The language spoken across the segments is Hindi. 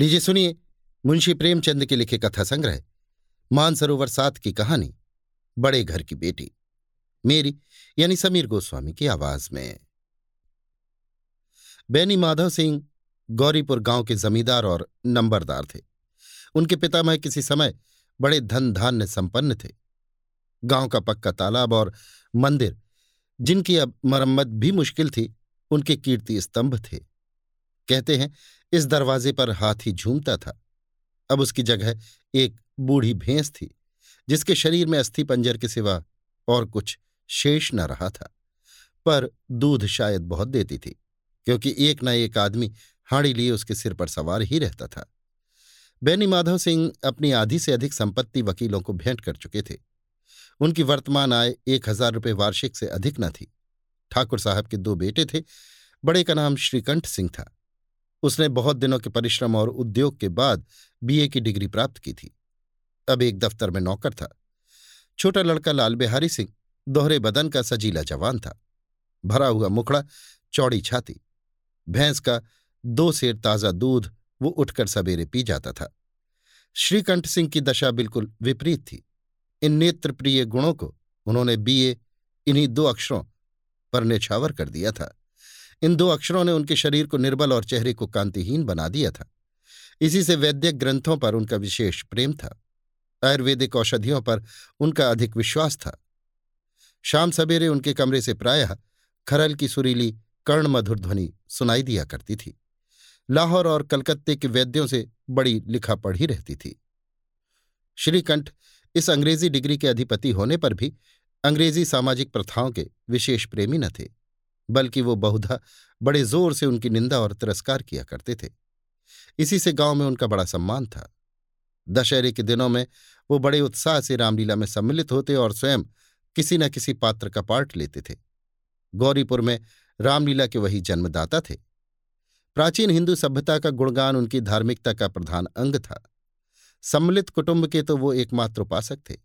लीजिए सुनिए, मुंशी प्रेमचंद के लिखे कथा संग्रह, मानसरोवर सात की कहानी, बड़े घर की बेटी, मेरी, यानी समीर गोस्वामी की आवाज़ में। बैनी माधव सिंह गौरीपुर गाँव के जमींदार और नंबरदार थे। उनके पितामह किसी समय बड़े धन धान्य संपन्न थे। गाँव का पक्का तालाब और मंदिर, जिनकी अब मरम्मत भी मुश्किल थी, उनके कीर्ति स्तंभ थे। कहते हैं इस दरवाजे पर हाथी झूमता था। अब उसकी जगह एक बूढ़ी भैंस थी, जिसके शरीर में अस्थि पंजर के सिवा और कुछ शेष न रहा था, पर दूध शायद बहुत देती थी, क्योंकि एक न एक आदमी हाड़ी लिए उसके सिर पर सवार ही रहता था। बैनी माधव सिंह अपनी आधी से अधिक संपत्ति वकीलों को भेंट कर चुके थे। उनकी वर्तमान आय एक हज़ार रुपये वार्षिक से अधिक न थी। ठाकुर साहब के दो बेटे थे, बड़े का नाम श्रीकंठ सिंह था। उसने बहुत दिनों के परिश्रम और उद्योग के बाद बीए की डिग्री प्राप्त की थी। अब एक दफ्तर में नौकर था। छोटा लड़का लाल बिहारी सिंह, दोहरे बदन का सजीला जवान था। भरा हुआ मुखड़ा, चौड़ी छाती, भैंस का दो सेर ताज़ा दूध, वो उठकर सवेरे पी जाता था। श्रीकंठ सिंह की दशा बिल्कुल विपरीत थी। इन नेत्रप्रिय गुणों को उन्होंने बीए इन्हीं दो अक्षरों पर नेछावर कर दिया था। इन दो अक्षरों ने उनके शरीर को निर्बल और चेहरे को कांतिहीन बना दिया था। इसी से वैद्यक ग्रंथों पर उनका विशेष प्रेम था। आयुर्वेदिक औषधियों पर उनका अधिक विश्वास था। शाम सवेरे उनके कमरे से प्रायः खरल की सुरीली कर्ण मधुर ध्वनि सुनाई दिया करती थी। लाहौर और कलकत्ते के वैद्यों से बड़ी लिखा पढ़ी रहती थी। श्रीकंठ इस अंग्रेज़ी डिग्री के अधिपति होने पर भी अंग्रेज़ी सामाजिक प्रथाओं के विशेष प्रेमी न थे। बल्कि वो बहुधा बड़े ज़ोर से उनकी निंदा और तिरस्कार किया करते थे। इसी से गाँव में उनका बड़ा सम्मान था। दशहरे के दिनों में वो बड़े उत्साह से रामलीला में सम्मिलित होते और स्वयं किसी न किसी पात्र का पाठ लेते थे। गौरीपुर में रामलीला के वही जन्मदाता थे। प्राचीन हिंदू सभ्यता का गुणगान उनकी धार्मिकता का प्रधान अंग था। सम्मिलित कुटुंब के तो वो एकमात्र उपासक थे।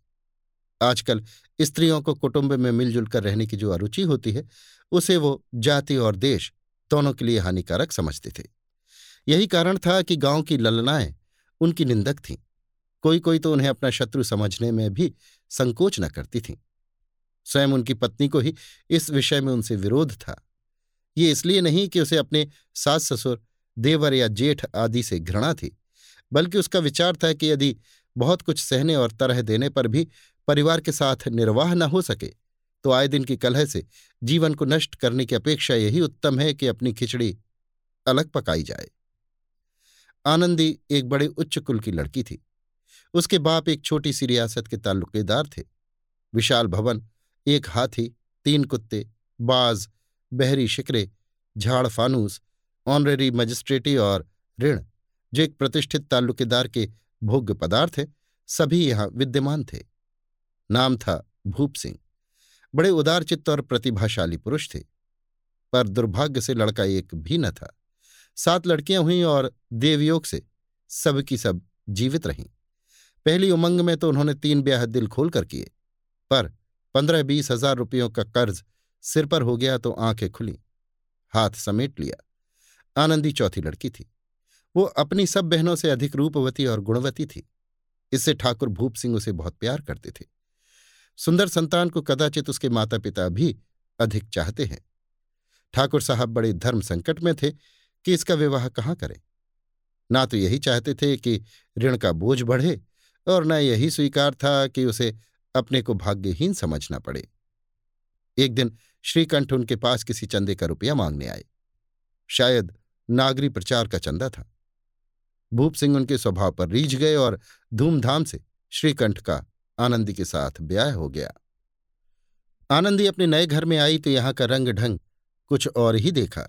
आजकल स्त्रियों को कुटुंब में मिलजुल कर रहने की जो अरुचि होती है, उसे वो जाति और देश दोनों के लिए हानिकारक समझते थे। यही कारण था कि गाँव की ललनाएँ उनकी निंदक थीं। कोई कोई तो उन्हें अपना शत्रु समझने में भी संकोच न करती थीं। स्वयं उनकी पत्नी को ही इस विषय में उनसे विरोध था। ये इसलिए नहीं कि उसे अपने सास ससुर देवर या जेठ आदि से घृणा थी, बल्कि उसका विचार था कि यदि बहुत कुछ सहने और तरह देने पर भी परिवार के साथ निर्वाह न हो सके तो आए दिन की कलह से जीवन को नष्ट करने की अपेक्षा यही उत्तम है कि अपनी खिचड़ी अलग पकाई जाए। आनंदी एक बड़े उच्च कुल की लड़की थी। उसके बाप एक छोटी सी रियासत के ताल्लुकेदार थे। विशाल भवन, एक हाथी, तीन कुत्ते, बाज, बहरी शिकरे, झाड़ फानूस, ऑनरेरी मजिस्ट्रेटी और ऋण, जो एक प्रतिष्ठित ताल्लुकेदार के भोग्य पदार्थ सभी यहाँ विद्यमान थे। नाम था भूप सिंह। बड़े उदारचित्त और प्रतिभाशाली पुरुष थे, पर दुर्भाग्य से लड़का एक भी न था। सात लड़कियाँ हुईं और देवयोग से सब की सब जीवित रहीं। पहली उमंग में तो उन्होंने तीन ब्याह दिल खोलकर किए, पर पंद्रह बीस हज़ार रुपयों का कर्ज सिर पर हो गया तो आँखें खुली, हाथ समेट लिया। आनंदी चौथी लड़की थी। वो अपनी सब बहनों से अधिक रूपवती और गुणवती थी। इससे ठाकुर भूप सिंह उसे बहुत प्यार करते थे। सुंदर संतान को कदाचित उसके माता पिता भी अधिक चाहते हैं। ठाकुर साहब बड़े धर्म संकट में थे कि इसका विवाह कहाँ करें। ना तो यही चाहते थे कि ऋण का बोझ बढ़े और न यही स्वीकार था कि उसे अपने को भाग्यहीन समझना पड़े। एक दिन श्रीकंठ उनके पास किसी चंदे का रुपया मांगने आए। शायद नागरी प्रचार का चंदा था। भूप सिंह उनके स्वभाव पर रीझ गए और धूमधाम से श्रीकंठ का आनंदी के साथ ब्याह हो गया। आनंदी अपने नए घर में आई तो यहाँ का रंग ढंग कुछ और ही देखा।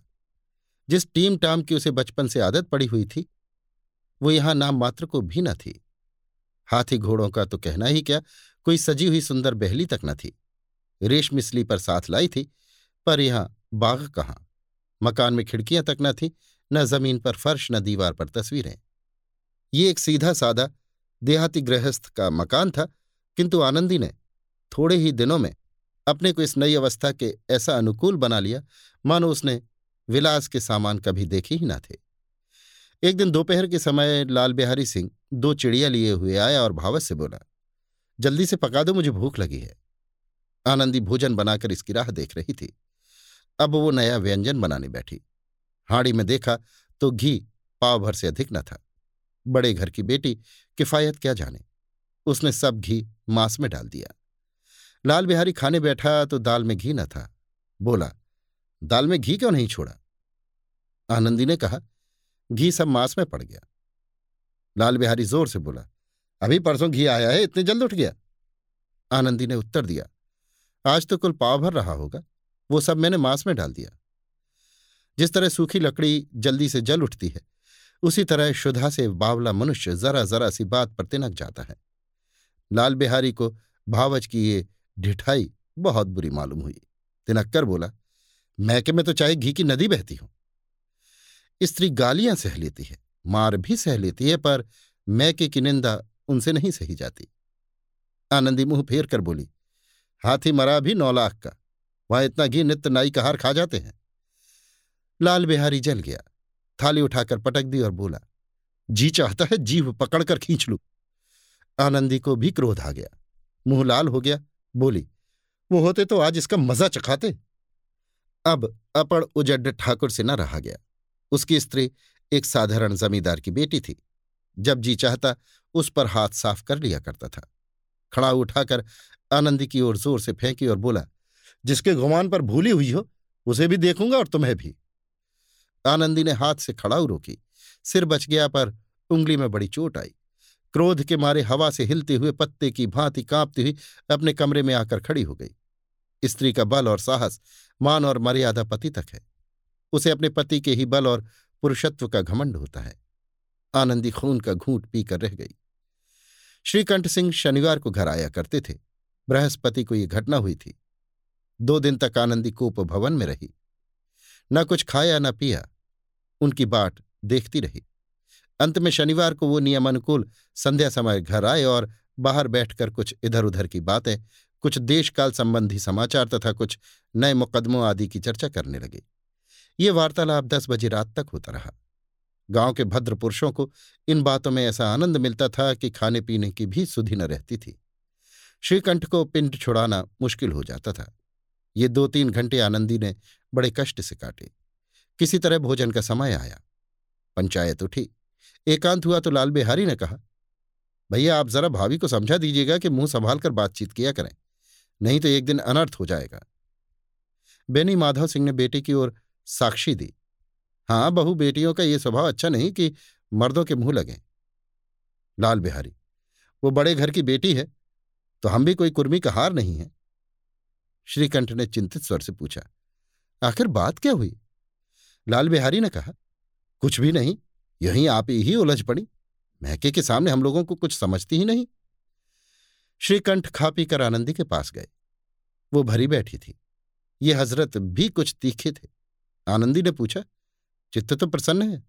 जिस टीम टाम की उसे बचपन से आदत पड़ी हुई थी, वो यहाँ नाम मात्र को भी न थी। हाथी घोड़ों का तो कहना ही क्या, कोई सजी हुई सुंदर बहली तक न थी। रेशमिसली पर साथ लाई थी, पर यहाँ बाग कहाँ? मकान में खिड़कियाँ तक न थी, न ज़मीन पर फर्श, न दीवार पर तस्वीरें। ये एक सीधा सादा देहाती गृहस्थ का मकान था किंतु आनंदी ने थोड़े ही दिनों में अपने को इस नई अवस्था के ऐसा अनुकूल बना लिया, मानो उसने विलास के सामान कभी देखे ही ना थे। एक दिन दोपहर के समय लाल बिहारी सिंह दो चिड़िया लिए हुए आया और भावत से बोला, जल्दी से पका दो, मुझे भूख लगी है। आनंदी भोजन बनाकर इसकी राह देख रही थी। अब वो नया व्यंजन बनाने बैठी। हाड़ी में देखा तो घी पाव भर से अधिक न था। बड़े घर की बेटी किफायत क्या जाने। उसने सब घी मांस में डाल दिया। लाल बिहारी खाने बैठा तो दाल में घी न था। बोला, दाल में घी क्यों नहीं छोड़ा? आनंदी ने कहा, घी सब मांस में पड़ गया। लाल बिहारी ज़ोर से बोला, अभी परसों घी आया है, इतने जल्द उठ गया? आनंदी ने उत्तर दिया, आज तो कुल पाव भर रहा होगा, वो सब मैंने मांस में डाल दिया। जिस तरह सूखी लकड़ी जल्दी से जल उठती है, उसी तरह शुद्धा से बावला मनुष्य जरा जरा सी बात पर तिनक जाता है। लाल बिहारी को भावच की ये ढिठाई बहुत बुरी मालूम हुई। तिनक्कर बोला, मैके में तो चाहे घी की नदी बहती हूँ। स्त्री गालियाँ सह लेती है, मार भी सह लेती है, पर मैके की निंदा उनसे नहीं सही जाती। आनंदी मुँह फेर कर बोली, हाथी मरा भी नौ लाख का, वहाँ इतना घी नित्य नाई का हार खा जाते हैं। लाल बिहारी जल गया, थाली उठाकर पटक दी और बोला, जी चाहता है जीव पकड़कर खींच लू। आनंदी को भी क्रोध आ गया। मुँह लाल हो गया। बोली, वो होते तो आज इसका मज़ा चखाते। अब अपड़ उजड ठाकुर से न रहा गया। उसकी स्त्री एक साधारण जमींदार की बेटी थी। जब जी चाहता, उस पर हाथ साफ़ कर लिया करता था। खड़ा उठाकर आनंदी की ओर ज़ोर से फेंकी और बोला, जिसके गुमान पर भूली हुई हो, उसे भी देखूँगा और तुम्हें भी। आनंदी ने हाथ से खड़ाऊ रोकी। सिर बच गया पर उंगली में बड़ी चोट आई। क्रोध के मारे हवा से हिलते हुए, पत्ते की भांति कांपती हुई, अपने कमरे में आकर खड़ी हो गई। स्त्री का बल और साहस मान और मर्यादा पति तक है। उसे अपने पति के ही बल और पुरुषत्व का घमंड होता है। आनंदी खून का घूंट पीकर रह गई। श्रीकंठ सिंह शनिवार को घर आया करते थे। बृहस्पति को यह घटना हुई थी। दो दिन तक आनंदी कूप भवन में रही। न कुछ खाया, न पिया। उनकी बाट देखती रही। अंत में शनिवार को वो नियमानुकूल संध्या समय घर आए और बाहर बैठकर कुछ इधर उधर की बातें, कुछ देशकाल संबंधी समाचार तथा कुछ नए मुकदमों आदि की चर्चा करने लगे। ये वार्तालाप दस बजे रात तक होता रहा। गाँव के भद्र पुरुषों को इन बातों में ऐसा आनंद मिलता था कि खाने पीने की भी सुधि न रहती थी। श्रीकंठ को पिंड छुड़ाना मुश्किल हो जाता था। ये दो तीन घंटे आनंदी ने बड़े कष्ट से काटे। किसी तरह भोजन का समय आया। पंचायत उठी। एकांत हुआ तो लाल बिहारी ने कहा, भैया, आप जरा भाभी को समझा दीजिएगा कि मुँह संभाल कर बातचीत किया करें, नहीं तो एक दिन अनर्थ हो जाएगा। बेनी माधव सिंह ने बेटे की ओर साक्षी दी। हाँ बहु, बेटियों का ये स्वभाव अच्छा नहीं कि मर्दों के मुँह लगे। लाल बिहारी, वो बड़े घर की बेटी है तो हम भी कोई कुर्मी का हार नहीं है। श्रीकंठ ने चिंतित स्वर से पूछा, आखिर बात क्या हुई? लाल बिहारी ने कहा, कुछ भी नहीं यहीं आप ही उलझ पड़ी। महके के सामने हम लोगों को कुछ समझती ही नहीं। श्रीकंठ खा पीकर आनंदी के पास गए। वो भरी बैठी थी। ये हज़रत भी कुछ तीखे थे। आनंदी ने पूछा, चित्त तो प्रसन्न है?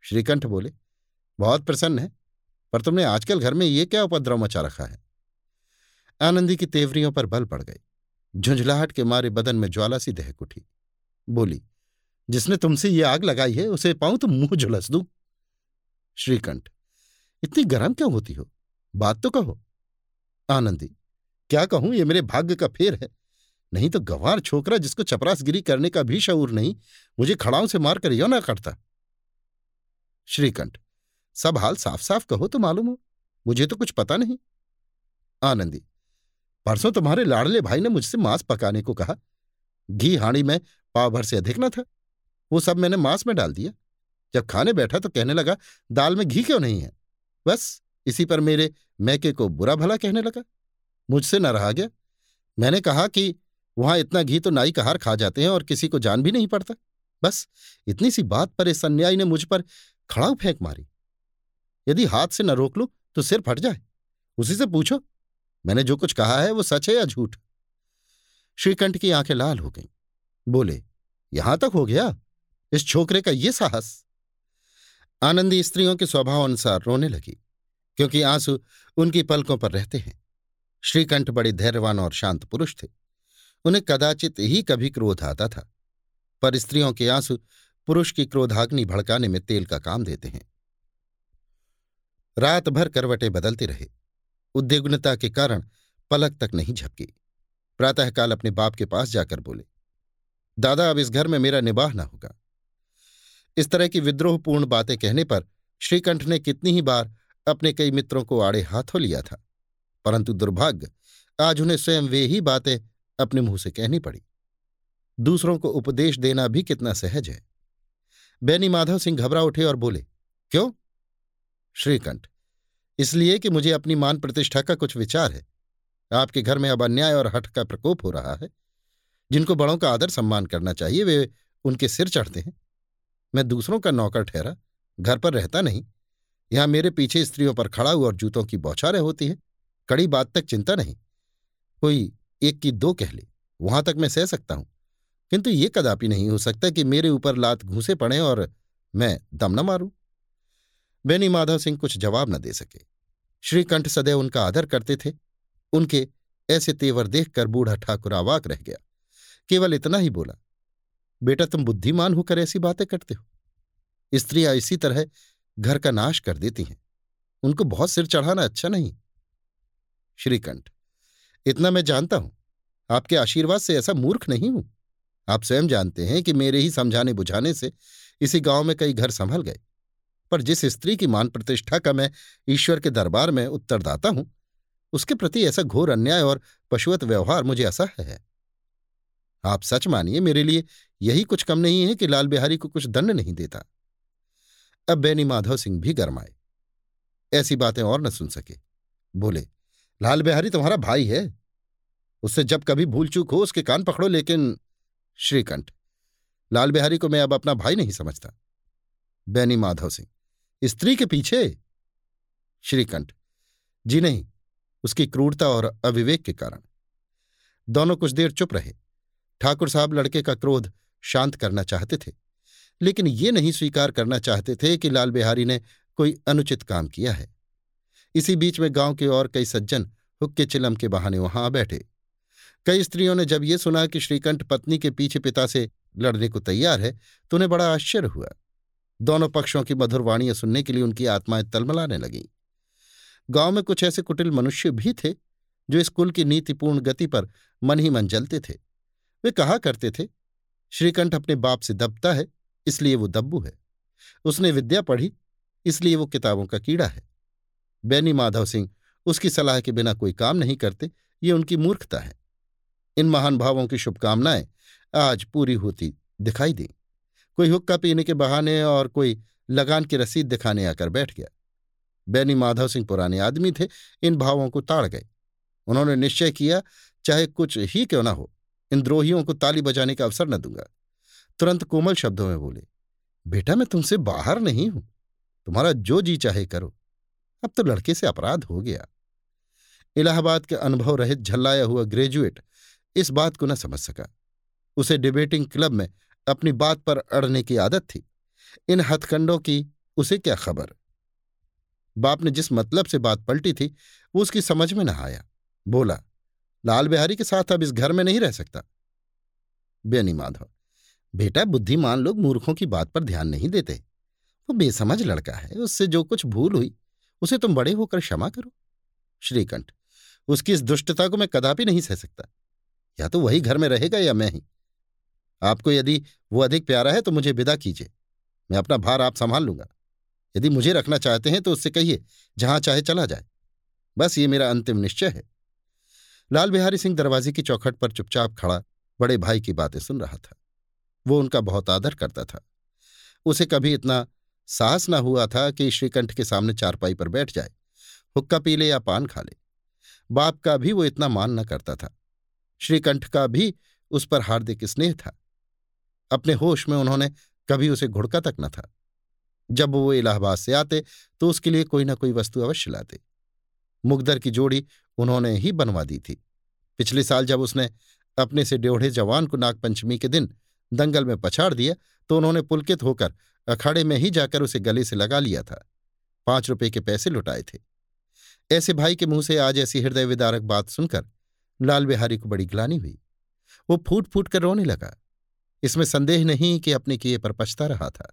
श्रीकंठ बोले, बहुत प्रसन्न है, पर तुमने आजकल घर में ये क्या उपद्रव मचा रखा है? आनंदी की तेवरियों पर बल पड़ गए। झुंझलाहट के मारे बदन में ज्वाला सी दहक उठी। बोली, जिसने तुमसे ये आग लगाई है, उसे पाऊँ तो मुँह झुलस दू। श्रीकंठ, इतनी गर्म क्यों होती हो? बात तो कहो। आनंदी, क्या कहूँ, ये मेरे भाग्य का फेर है। नहीं तो गंवार छोकरा जिसको चपरासगिरी करने का भी शऊर नहीं, मुझे खड़ाओं से मारकर यो ना करता श्रीकंठ, सब हाल साफ़ साफ़ कहो तो मालूम हो, मुझे तो कुछ पता नहीं। आनंदी, परसों तुम्हारे लाड़ले भाई ने मुझसे मांस पकाने को कहा। घी हाड़ी में पाव भर से अधिक न था। वो सब मैंने मांस में डाल दिया। जब खाने बैठा तो कहने लगा, दाल में घी क्यों नहीं है? बस इसी पर मेरे मैके को बुरा भला कहने लगा। मुझसे न रहा गया। मैंने कहा कि वहाँ इतना घी तो नाई कहार खा जाते हैं और किसी को जान भी नहीं पड़ता। बस इतनी सी बात पर इस अन्यायी ने मुझ पर खड़ाऊ फेंक मारी। यदि हाथ से न रोक लू तो सिर फट जाए। उसी से पूछो, मैंने जो कुछ कहा है वो सच है या झूठ? श्रीकंठ की आँखें लाल हो गईं। बोले, यहाँ तक हो गया? इस छोकरे का ये साहस? आनंदी स्त्रियों के स्वभाव अनुसार रोने लगी, क्योंकि आँसू उनकी पलकों पर रहते हैं। श्रीकंठ बड़े धैर्यवान और शांत पुरुष थे। उन्हें कदाचित ही कभी क्रोध आता था, पर स्त्रियों के आँसू पुरुष की क्रोधाग्नि भड़काने में तेल का काम देते हैं। रात भर करवटें बदलते रहे। उद्विग्नता के कारण पलक तक नहीं झपकी। प्रातःकाल अपने बाप के पास जाकर बोले, दादा, अब इस घर में मेरा निबाह न होगा। इस तरह की विद्रोहपूर्ण बातें कहने पर श्रीकंठ ने कितनी ही बार अपने कई मित्रों को आड़े हाथों लिया था, परंतु दुर्भाग्य, आज उन्हें स्वयं वे ही बातें अपने मुँह से कहनी पड़ी। दूसरों को उपदेश देना भी कितना सहज है। बैनी माधव सिंह घबरा उठे और बोले, क्यों? श्रीकंठ, इसलिए कि मुझे अपनी मान प्रतिष्ठा का कुछ विचार है। आपके घर में अब अन्याय और हठ का प्रकोप हो रहा है। जिनको बड़ों का आदर सम्मान करना चाहिए, वे उनके सिर चढ़ते हैं। मैं दूसरों का नौकर ठहरा, घर पर रहता नहीं। यहाँ मेरे पीछे स्त्रियों पर खड़ा हुआ और जूतों की बौछारें होती हैं। कड़ी बात तक चिंता नहीं। कोई एक की दो कह ले, वहाँ तक मैं सह सकता हूँ। किंतु ये कदापि नहीं हो सकता कि मेरे ऊपर लात घूसे पड़े और मैं दम न मारूं। बेनी माधव सिंह कुछ जवाब न दे सके। श्रीकंठ सदैव उनका आदर करते थे। उनके ऐसे तेवर देखकर बूढ़ा ठाकुर अवाक रह गया। केवल इतना ही बोला बेटा तुम बुद्धिमान होकर ऐसी बातें करते हो। स्त्रियाँ इसी तरह घर का नाश कर देती हैं। उनको बहुत सिर चढ़ाना अच्छा नहीं। श्रीकंठ, इतना मैं जानता हूँ। आपके आशीर्वाद से ऐसा मूर्ख नहीं हूँ। आप स्वयं जानते हैं कि मेरे ही समझाने बुझाने से इसी गाँव में कई घर संभल गए। पर जिस स्त्री की मान प्रतिष्ठा का मैं ईश्वर के दरबार में उत्तरदाता हूँ, उसके प्रति ऐसा घोर अन्याय और पशुवत व्यवहार मुझे असह्य है। आप सच मानिए, मेरे लिए यही कुछ कम नहीं है कि लाल बिहारी को कुछ दंड नहीं देता। अब बैनी माधव सिंह भी गरमाए। ऐसी बातें और न सुन सके। बोले, लाल बिहारी तुम्हारा भाई है। उससे जब कभी भूल चूक हो, उसके कान पकड़ो, लेकिन श्रीकंठ, लाल बिहारी को मैं अब अपना भाई नहीं समझता। बैनी माधव सिंह, स्त्री के पीछे श्रीकंठ, जी नहीं, उसकी क्रूरता और अविवेक के कारण। दोनों कुछ देर चुप रहे। ठाकुर साहब लड़के का क्रोध शांत करना चाहते थे, लेकिन ये नहीं स्वीकार करना चाहते थे कि लाल बिहारी ने कोई अनुचित काम किया है। इसी बीच में गाँव के और कई सज्जन हुक्के चिलम के बहाने वहाँ आ बैठे। कई स्त्रियों ने जब ये सुना कि श्रीकंठ पत्नी के पीछे पिता से लड़ने को तैयार है तो उन्हें बड़ा आश्चर्य हुआ। दोनों पक्षों की मधुर वाणियाँ सुनने के लिए उनकी आत्माएँ तलमलाने लगीं। गाँव में कुछ ऐसे कुटिल मनुष्य भी थे, जो इस कुल की नीतिपूर्ण गति पर मन ही मन जलते थे। वे कहा करते थे? श्रीकंठ अपने बाप से दबता है, इसलिए वो दब्बू है। उसने विद्या पढ़ी, इसलिए वो किताबों का कीड़ा है। बैनी माधव सिंह उसकी सलाह के बिना कोई काम नहीं करते, ये उनकी मूर्खता है। इन महान भावों की शुभकामनाएँ आज पूरी होती दिखाई दी। कोई हुक्का पीने के बहाने और कोई लगान की रसीद दिखाने आकर बैठ गया। बैनी माधव सिंह पुराने आदमी थे, इन भावों को ताड़ गए। उन्होंने निश्चय किया, चाहे कुछ ही क्यों ना हो इन द्रोहियों को ताली बजाने का अवसर न दूँगा। तुरंत कोमल शब्दों में बोले, बेटा, मैं तुमसे बाहर नहीं हूँ। तुम्हारा जो जी चाहे करो। अब तो लड़के से अपराध हो गया। इलाहाबाद के अनुभव रहित झल्लाया हुआ ग्रेजुएट इस बात को न समझ सका। उसे डिबेटिंग क्लब में अपनी बात पर अड़ने की आदत थी। इन हथकंडों की उसे क्या खबर? बाप ने जिस मतलब से बात पलटी थी, वो उसकी समझ में न आया। बोला लाल बिहारी के साथ अब इस घर में नहीं रह सकता। बेनी माधव, बेटा बुद्धिमान लोग मूर्खों की बात पर ध्यान नहीं देते। वो बेसमझ लड़का है, उससे जो कुछ भूल हुई, उसे तुम बड़े होकर क्षमा करो। श्रीकंठ, उसकी इस दुष्टता को मैं कदापि नहीं सह सकता। या तो वही घर में रहेगा या मैं ही। आपको यदि वो अधिक प्यारा है तो मुझे विदा कीजिए। मैं अपना भार आप संभाल लूँगा। यदि मुझे रखना चाहते हैं तो उससे कहिए, जहाँ चाहे चला जाए। बस ये मेरा अंतिम निश्चय है। लाल बिहारी सिंह दरवाजे की चौखट पर चुपचाप खड़ा बड़े भाई की बातें सुन रहा था। वो उनका बहुत आदर करता था। उसे कभी इतना साहस न हुआ था कि श्रीकंठ के सामने चारपाई पर बैठ जाए, हुक्का पी ले या पान खा ले। बाप का भी वो इतना मान न करता था। श्रीकंठ का भी उस पर हार्दिक स्नेह था। अपने होश में उन्होंने कभी उसे घुड़का तक न था। जब वो इलाहाबाद से आते तो उसके लिए कोई ना कोई वस्तु अवश्य लाते। मुगदर की जोड़ी उन्होंने ही बनवा दी थी। पिछले साल जब उसने अपने से ड्योढ़े जवान को नागपंचमी के दिन दंगल में पछाड़ दिया तो उन्होंने पुलकित होकर अखाड़े में ही जाकर उसे गले से लगा लिया था। पाँच रुपए के पैसे लुटाए थे। ऐसे भाई के मुँह से आज ऐसी हृदय विदारक बात सुनकर लाल बिहारी को बड़ी ग्लानी हुई। वो फूट फूट कर रोने लगा। इसमें संदेह नहीं कि अपने किए पर पछता रहा था।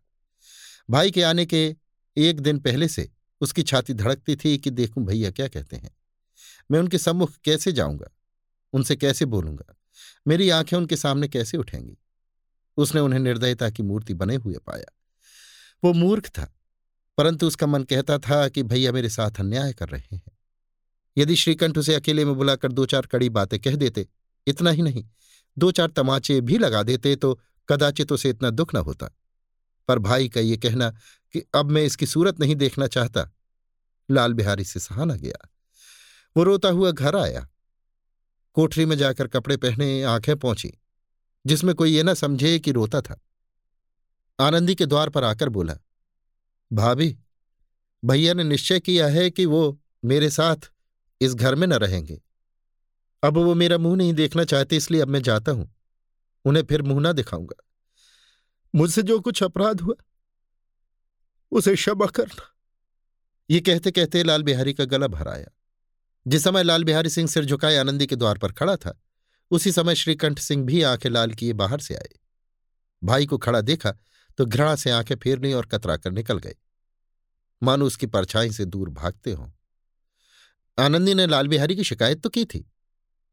भाई के आने के एक दिन पहले से उसकी छाती धड़कती थी कि देखूँ भैया क्या कहते हैं। मैं उनके सम्मुख कैसे जाऊँगा? उनसे कैसे बोलूँगा? मेरी आँखें उनके सामने कैसे उठेंगी? उसने उन्हें निर्दयता की मूर्ति बने हुए पाया। वो मूर्ख था, परंतु उसका मन कहता था कि भैया मेरे साथ अन्याय कर रहे हैं। यदि श्रीकंठ उसे अकेले में बुलाकर दो चार कड़ी बातें कह देते, इतना ही नहीं, दो चार तमाचे भी लगा देते तो कदाचित उसे इतना दुख न होता। पर भाई का ये कहना कि अब मैं इसकी सूरत नहीं देखना चाहता, लाल बिहारी से सहा गया। वो रोता हुआ घर आया। कोठरी में जाकर कपड़े पहने आँखें पहुँची, जिसमें कोई ये न समझे कि रोता था। आनंदी के द्वार पर आकर बोला, भाभी, भैया ने निश्चय किया है कि वो मेरे साथ इस घर में न रहेंगे। अब वो मेरा मुँह नहीं देखना चाहते, इसलिए अब मैं जाता हूँ। उन्हें फिर मुँह ना दिखाऊँगा। मुझसे जो कुछ अपराध हुआ, उसे क्षमा करना। ये कहते कहते लाल बिहारी का गला भर आया। जिस समय लाल बिहारी सिंह सिर झुकाए आनंदी के द्वार पर खड़ा था, उसी समय श्रीकंठ सिंह भी आँखें लाल किए बाहर से आए। भाई को खड़ा देखा तो घृणा से आँखें फेरने और कतरा कर निकल गए। मानो उसकी परछाई से दूर भागते हों। आनंदी ने लाल बिहारी की शिकायत तो की थी,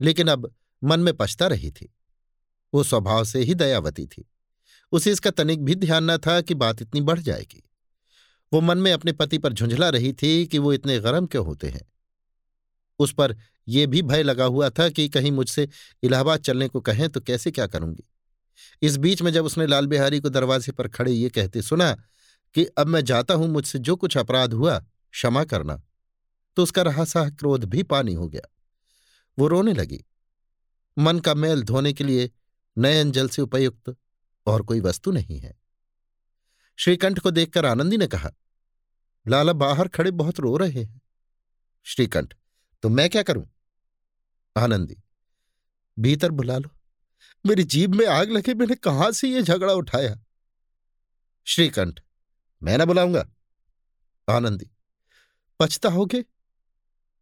लेकिन अब मन में पछता रही थी। वो स्वभाव से ही दयावती थी। उसे इसका तनिक भी ध्यान न था कि बात इतनी बढ़ जाएगी। वो मन में अपने पति पर झुंझला रही थी कि वो इतने गर्म क्यों होते हैं। उस पर यह भी भय लगा हुआ था कि कहीं मुझसे इलाहाबाद चलने को कहें तो कैसे क्या करूँगी? इस बीच में जब उसने लाल बिहारी को दरवाजे पर खड़े ये कहते सुना कि अब मैं जाता हूँ, मुझसे जो कुछ अपराध हुआ, क्षमा करना। तो उसका रहा साह क्रोध भी पानी हो गया। वो रोने लगी। मन का मैल धोने के लिए नयन जल से उपयुक्त और कोई वस्तु नहीं है। श्रीकंठ को देखकर आनंदी ने कहा, लाला, बाहर खड़े बहुत रो रहे हैं। श्रीकंठ तो मैं क्या करूँ? आनंदी, भीतर बुला लो। मेरी जीभ में आग लगे, मैंने कहाँ से ये झगड़ा उठाया? श्रीकंठ, मैं ना बुलाऊँगा? आनंदी, पछता होगे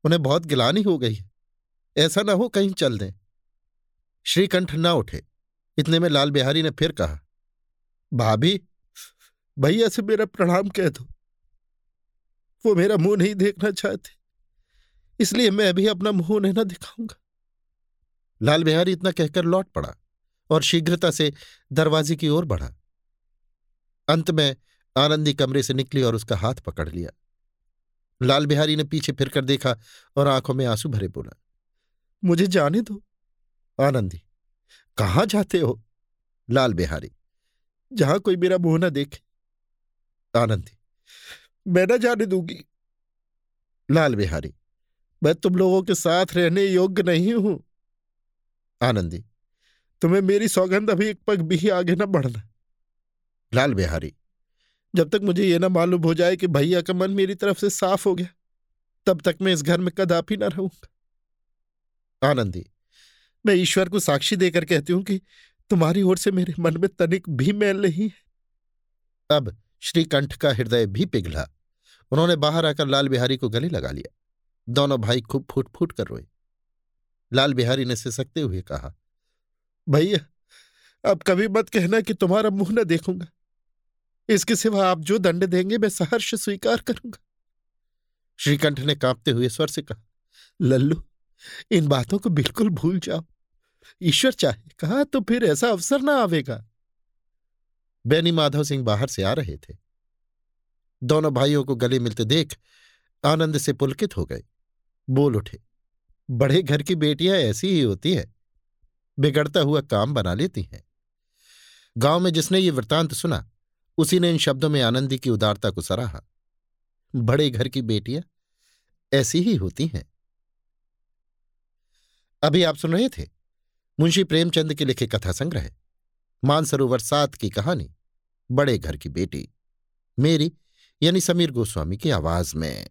उन्हें बहुत गिलानी हो गई। ऐसा ना हो कहीं चल दें। श्रीकंठ ना उठे। इतने में लाल बिहारी ने फिर कहा, भाभी, भैया से मेरा प्रणाम कह दो। वो मेरा मुँह नहीं देखना चाहते। इसलिए मैं भी अपना मुँह उन्हें न दिखाऊँगा। लाल बिहारी इतना कहकर लौट पड़ा और शीघ्रता से दरवाजे की ओर बढ़ा। अंत में आनंदी कमरे से निकली और उसका हाथ पकड़ लिया। लाल बिहारी ने पीछे फिरकर देखा और आँखों में आँसू भरे बोला, मुझे जाने दो। आनंदी, कहाँ जाते हो? लाल बिहारी, जहाँ कोई मेरा मुँह ना देखे। आनंदी, मैं ना जाने दूँगी। लाल बिहारी मैं तुम लोगों के साथ रहने योग्य नहीं हूँ। आनंदी, तुम्हें मेरी सौगंध अभी एक पग भी आगे न बढ़ना। लाल बिहारी, जब तक मुझे यह ना मालूम हो जाए कि भैया का मन मेरी तरफ़ से साफ़ हो गया, तब तक मैं इस घर में कदापि न रहूँगा। आनंदी, मैं ईश्वर को साक्षी देकर कहती हूँ कि तुम्हारी ओर से मेरे मन में तनिक भी मैल नहीं है। अब श्रीकंठ का हृदय भी पिघला। उन्होंने बाहर आकर लाल बिहारी को गले लगा लिया। दोनों भाई खूब फूट फूट कर रोए। लाल बिहारी ने सिसकते हुए कहा, भैया अब कभी मत कहना कि तुम्हारा मुँह न देखूँगा। इसके सिवा आप जो दंड देंगे, मैं सहर्ष स्वीकार करूँगा। श्रीकंठ ने कांपते हुए स्वर से कहा, लल्लू, इन बातों को बिल्कुल भूल जाओ। ईश्वर चाहे कहा तो फिर ऐसा अवसर ना आवेगा। बैनी माधव सिंह बाहर से आ रहे थे। दोनों भाइयों को गले मिलते देख आनंद से पुलकित हो गए। बोल उठे, बड़े घर की बेटियाँ ऐसी ही होती हैं, बिगड़ता हुआ काम बना लेती हैं। गाँव में जिसने ये वृतांत सुना, उसी ने इन शब्दों में आनंदी की उदारता को सराहा। बड़े घर की बेटियाँ ऐसी ही होती हैं। अभी आप सुन रहे थे मुंशी प्रेमचंद के लिखे कथा संग्रह, मानसरोवर सात की कहानी, बड़े घर की बेटी, मेरी यानी समीर गोस्वामी की आवाज़ में।